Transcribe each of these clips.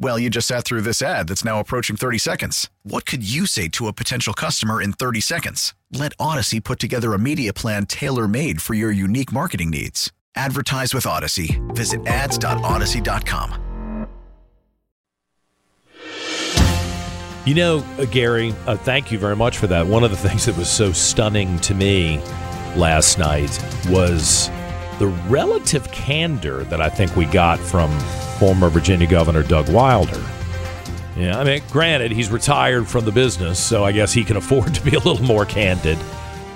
Well, you just sat through this ad that's now approaching 30 seconds. What could you say to a potential customer in 30 seconds? Let Audacy put together a media plan tailor made for your unique marketing needs. Advertise with Audacy. Visit ads.audacy.com. You know, uh, Gary, uh, thank you very much for that. One of the things that was so stunning to me last night was the relative candor that I think we got from former Virginia Governor Doug Wilder. Yeah, I mean, granted, he's retired from the business, so I guess he can afford to be a little more candid.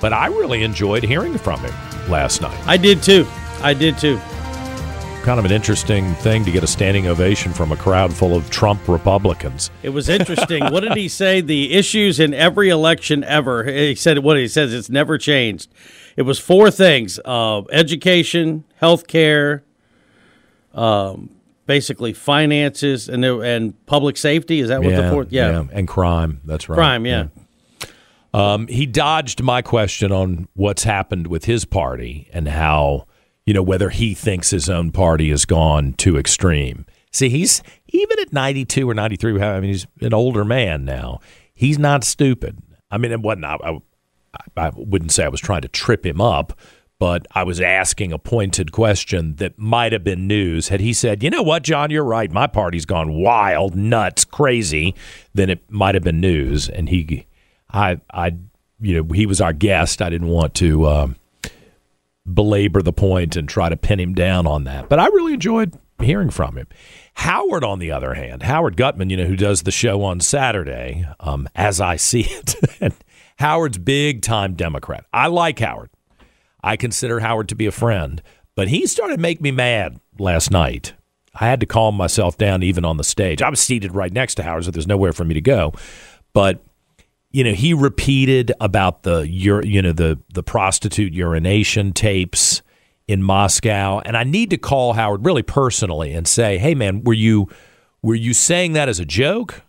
But I really enjoyed hearing from him last night. I did too. I did too. Kind of an interesting thing to get a standing ovation from a crowd full of Trump Republicans. It was interesting. what did he say? The issues in every election ever. He said what he says. It's never changed. It was four things: uh, education, health care, um, basically finances, and and public safety. Is that what yeah, the fourth? Yeah. and crime. That's right. crime. Yeah. Um, he dodged my question on what's happened with his party and how, you know, whether he thinks his own party has gone too extreme. See, he's even at 92 or 93, I mean, he's an older man now. He's not stupid. I mean, it wasn't, I, I, I wouldn't say I was trying to trip him up, but I was asking a pointed question that might have been news. Had he said, you know what, John, you're right, my party's gone wild, nuts, crazy, then it might have been news. And he, I, I, you know, he was our guest. I didn't want to um, belabor the point and try to pin him down on that. But I really enjoyed hearing from him. Howard, on the other hand, Howard Gutman, you know, who does the show on Saturday, um, as I see it, and Howard's big time Democrat. I like Howard. I consider Howard to be a friend, but he started make me mad last night. I had to calm myself down even on the stage. I was seated right next to Howard, so there's nowhere for me to go. But you know, he repeated about the you know the the prostitute urination tapes in Moscow, and I need to call Howard really personally and say, "Hey, man, were you were you saying that as a joke?"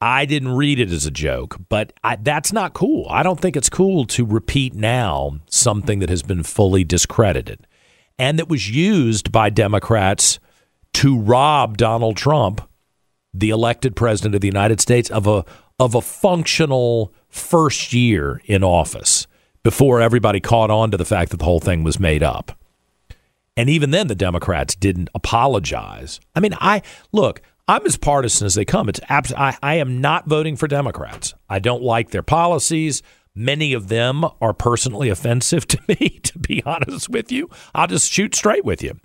I didn't read it as a joke, but I, that's not cool. I don't think it's cool to repeat now something that has been fully discredited and that was used by Democrats to rob Donald Trump, the elected president of the United States, of a of a functional first year in office before everybody caught on to the fact that the whole thing was made up. And even then, the Democrats didn't apologize. I mean, I look. I'm as partisan as they come. It's abs- I, I am not voting for Democrats. I don't like their policies. Many of them are personally offensive to me. To be honest with you, I'll just shoot straight with you.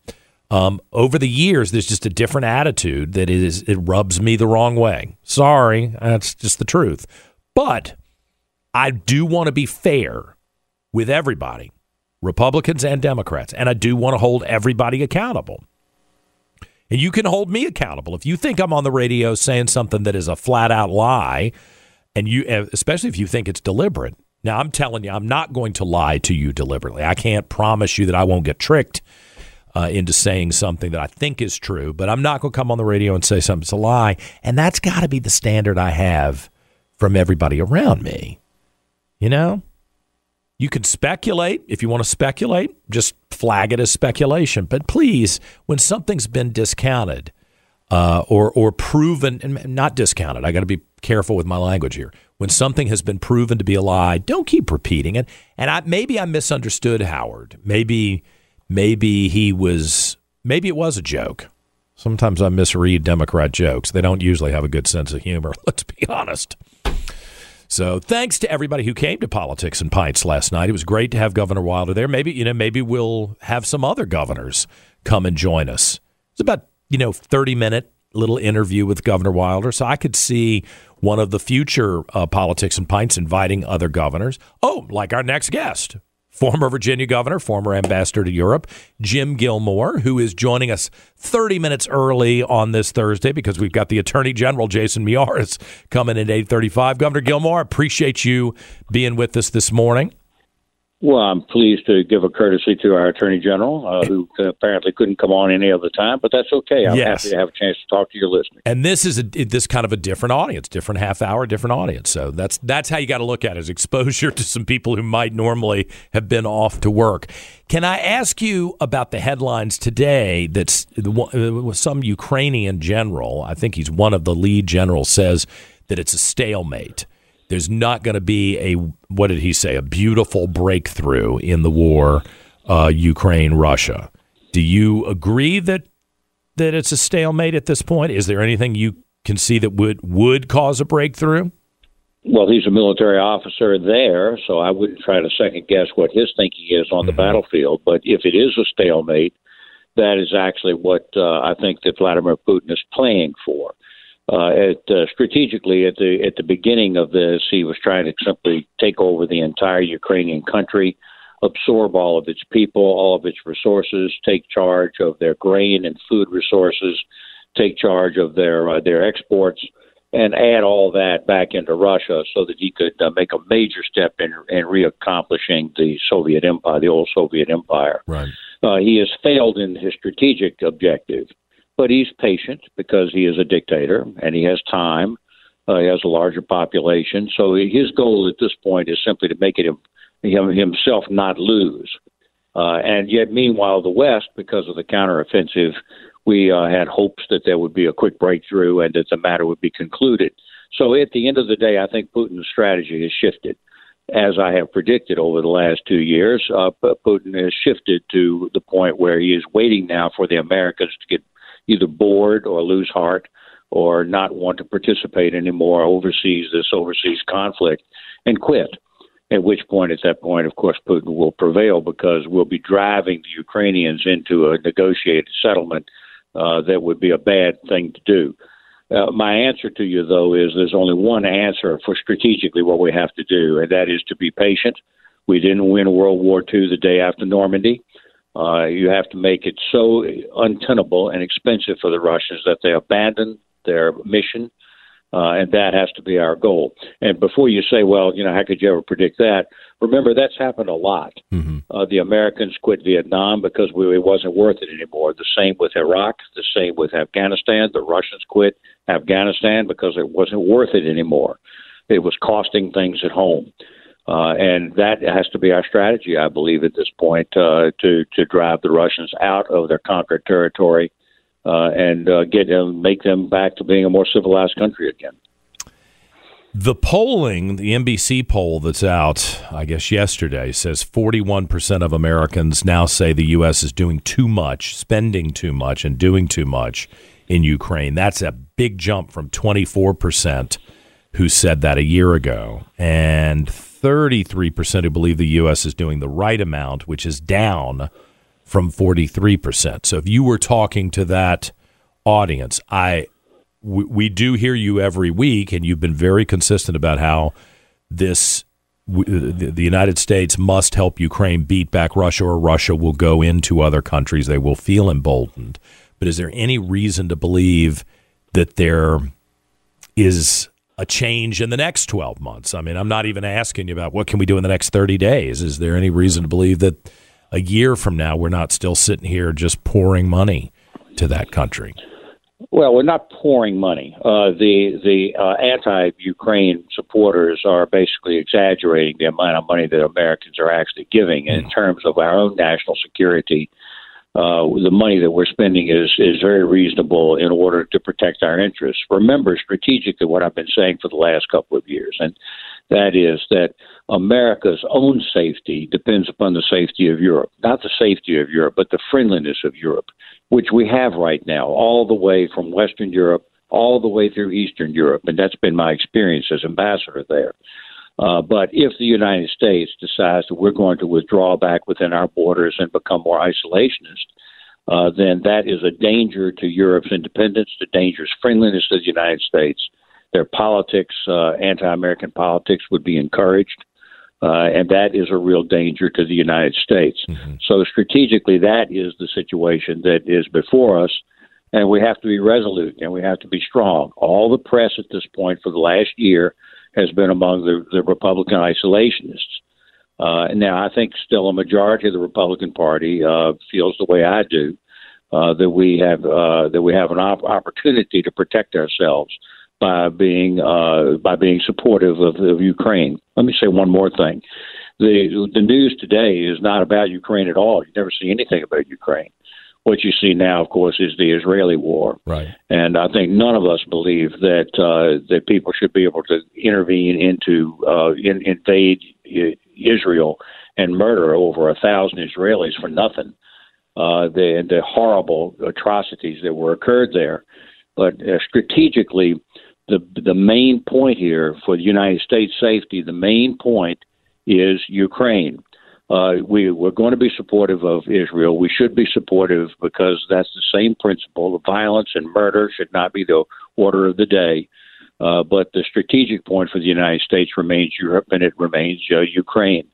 Um, over the years, there's just a different attitude that is it rubs me the wrong way. Sorry, that's just the truth. But I do want to be fair with everybody, Republicans and Democrats, and I do want to hold everybody accountable. And you can hold me accountable if you think I'm on the radio saying something that is a flat out lie, and you, especially if you think it's deliberate. Now, I'm telling you, I'm not going to lie to you deliberately. I can't promise you that I won't get tricked uh, into saying something that I think is true, but I'm not going to come on the radio and say something's a lie. And that's got to be the standard I have from everybody around me. You know? You can speculate if you want to speculate, just flag it as speculation. But please, when something's been discounted uh, or or proven, and not discounted, I got to be careful with my language here. When something has been proven to be a lie, don't keep repeating it. And I, maybe I misunderstood Howard. Maybe maybe he was maybe it was a joke. Sometimes I misread Democrat jokes. They don't usually have a good sense of humor. Let's be honest. So thanks to everybody who came to Politics and Pints last night. It was great to have Governor Wilder there. Maybe you know, maybe we'll have some other governors come and join us. It's about you know thirty minute little interview with Governor Wilder. So I could see one of the future uh, politics and pints inviting other governors. Oh, like our next guest, former Virginia governor, former ambassador to Europe, Jim Gilmore, who is joining us 30 minutes early on this Thursday because we've got the Attorney General Jason Miyares coming at 8:35. Governor Gilmore, appreciate you being with us this morning. Well, I'm pleased to give a courtesy to our Attorney General, uh, who apparently couldn't come on any other time, but that's okay. I'm Yes. happy to have a chance to talk to your listeners. And this is a this kind of a different audience, different half hour, different audience. So that's that's how you got to look at it, is exposure to some people who might normally have been off to work. Can I ask you about the headlines today? That's uh, some Ukrainian general, I think he's one of the lead generals, says that it's a stalemate. There's not going to be a what did he say? A beautiful breakthrough in the war, uh, Ukraine Russia. Do you agree that that it's a stalemate at this point? Is there anything you can see that would would cause a breakthrough? Well, he's a military officer there, so I wouldn't try to second guess what his thinking is on the battlefield. But if it is a stalemate, that is actually what uh, I think that Vladimir Putin is playing for. Uh, at, uh, strategically, at the at the beginning of this, he was trying to simply take over the entire Ukrainian country, absorb all of its people, all of its resources, take charge of their grain and food resources, take charge of their uh, their exports, and add all that back into Russia so that he could uh, make a major step in in reaccomplishing the Soviet Empire, the old Soviet Empire. Right. Uh, he has failed in his strategic objective, but he's patient because he is a dictator and he has time. Uh, he has a larger population, so his goal at this point is simply to make it him, him himself not lose. Uh, and yet, meanwhile, the West, because of the counteroffensive, we uh, had hopes that there would be a quick breakthrough and that the matter would be concluded. So, at the end of the day, I think Putin's strategy has shifted. As I have predicted over the last two years, uh, Putin has shifted to the point where he is waiting now for the Americans to get either bored or lose heart or not want to participate anymore overseas, this overseas conflict, and quit. At which point, at that point, of course, Putin will prevail because we'll be driving the Ukrainians into a negotiated settlement uh, that would be a bad thing to do. Uh, my answer to you, though, is there's only one answer for strategically what we have to do, and that is to be patient. We didn't win World War II the day after Normandy. Uh, you have to make it so untenable and expensive for the Russians that they abandon their mission, uh, and that has to be our goal. And before you say, well, you know, how could you ever predict that? Remember, that's happened a lot. Uh, the Americans quit Vietnam because we, it wasn't worth it anymore. The same with Iraq, the same with Afghanistan. The Russians quit Afghanistan because it wasn't worth it anymore. It was costing things at home. Uh, and that has to be our strategy, I believe, at this point, uh, to to drive the Russians out of their conquered territory uh, and uh, get them, make them back to being a more civilized country again. The polling, the NBC poll that's out, I guess yesterday, says 41% of Americans now say the U.S. is doing too much, spending too much, and doing too much in Ukraine. That's a big jump from 24% who said that a year ago, and 33% who believe the U.S. is doing the right amount, which is down from 43%. So if you were talking to that audience, I we, do hear you every week, and you've been very consistent about how this the United States must help Ukraine beat back Russia, or Russia will go into other countries. They will feel emboldened. But is there any reason to believe that there is a change in the next 12 months? I mean, I'm not even asking you about what can we do in the next 30 days. Is there any reason to believe that a year from now we're not still sitting here just pouring money to that country? Well, we're not pouring money. Uh, the the uh, anti-Ukraine supporters are basically exaggerating the amount of money that Americans are actually giving. In terms of our own national security, uh, the money that we're spending is is very reasonable in order to protect our interests. Remember strategically what I've been saying for the last couple of years, and that is that America's own safety depends upon the safety of Europe, not the safety of Europe, but the friendliness of Europe, which we have right now, all the way from Western Europe all the way through Eastern Europe, and that's been my experience as ambassador there. Uh, but if the United States decides that we're going to withdraw back within our borders and become more isolationist, uh, then that is a danger to Europe's independence, to dangerous friendliness to the United States. Their politics, uh, anti-American politics, would be encouraged, uh, and that is a real danger to the United States. Mm-hmm. So strategically, that is the situation that is before us, and we have to be resolute and we have to be strong. All the press at this point for the last year has been among the, the Republican isolationists. Uh, now, I think still a majority of the Republican Party uh, feels the way I do uh, that we have uh, that we have an op- opportunity to protect ourselves by being uh, by being supportive of, of Ukraine. Let me say one more thing: the the news today is not about Ukraine at all. You never see anything about Ukraine. What you see now, of course, is the Israeli war, right? And I think none of us believe that uh, that people should be able to intervene into uh, in, invade Israel and murder over a thousand Israelis for nothing. Uh, the the horrible atrocities that were occurred there, but uh, strategically, the the main point here for the United States safety, the main point is Ukraine. Uh, we we're going to be supportive of Israel. We should be supportive because that's the same principle. Violence and murder should not be the order of the day. Uh, but the strategic point for the United States remains Europe and it remains uh, Ukraine.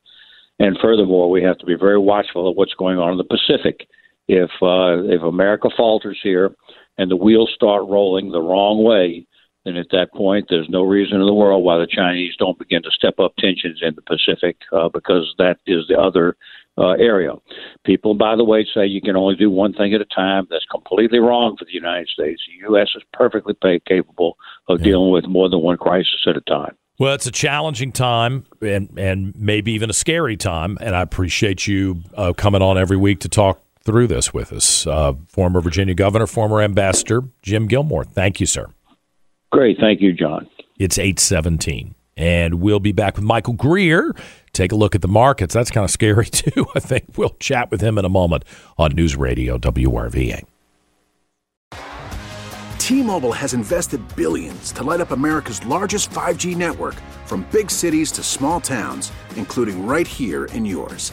And furthermore, we have to be very watchful of what's going on in the Pacific. If uh, if America falters here and the wheels start rolling the wrong way, then at that point, there's no reason in the world why the Chinese don't begin to step up tensions in the Pacific, uh, because that is the other uh, area. People, by the way, say you can only do one thing at a time. That's completely wrong for the United States. The U.S. is perfectly capable of yeah. dealing with more than one crisis at a time. Well, it's a challenging time and and maybe even a scary time, and I appreciate you uh, coming on every week to talk through this with us. Uh, former Virginia governor, former ambassador Jim Gilmore. Thank you, sir. Great, thank you, John. It's eight seventeen, and we'll be back with Michael Greer take a look at the markets. That's kind of scary, too. I think we'll chat with him in a moment on News Radio WRVA. T Mobile has invested billions to light up America's largest 5G network from big cities to small towns, including right here in yours.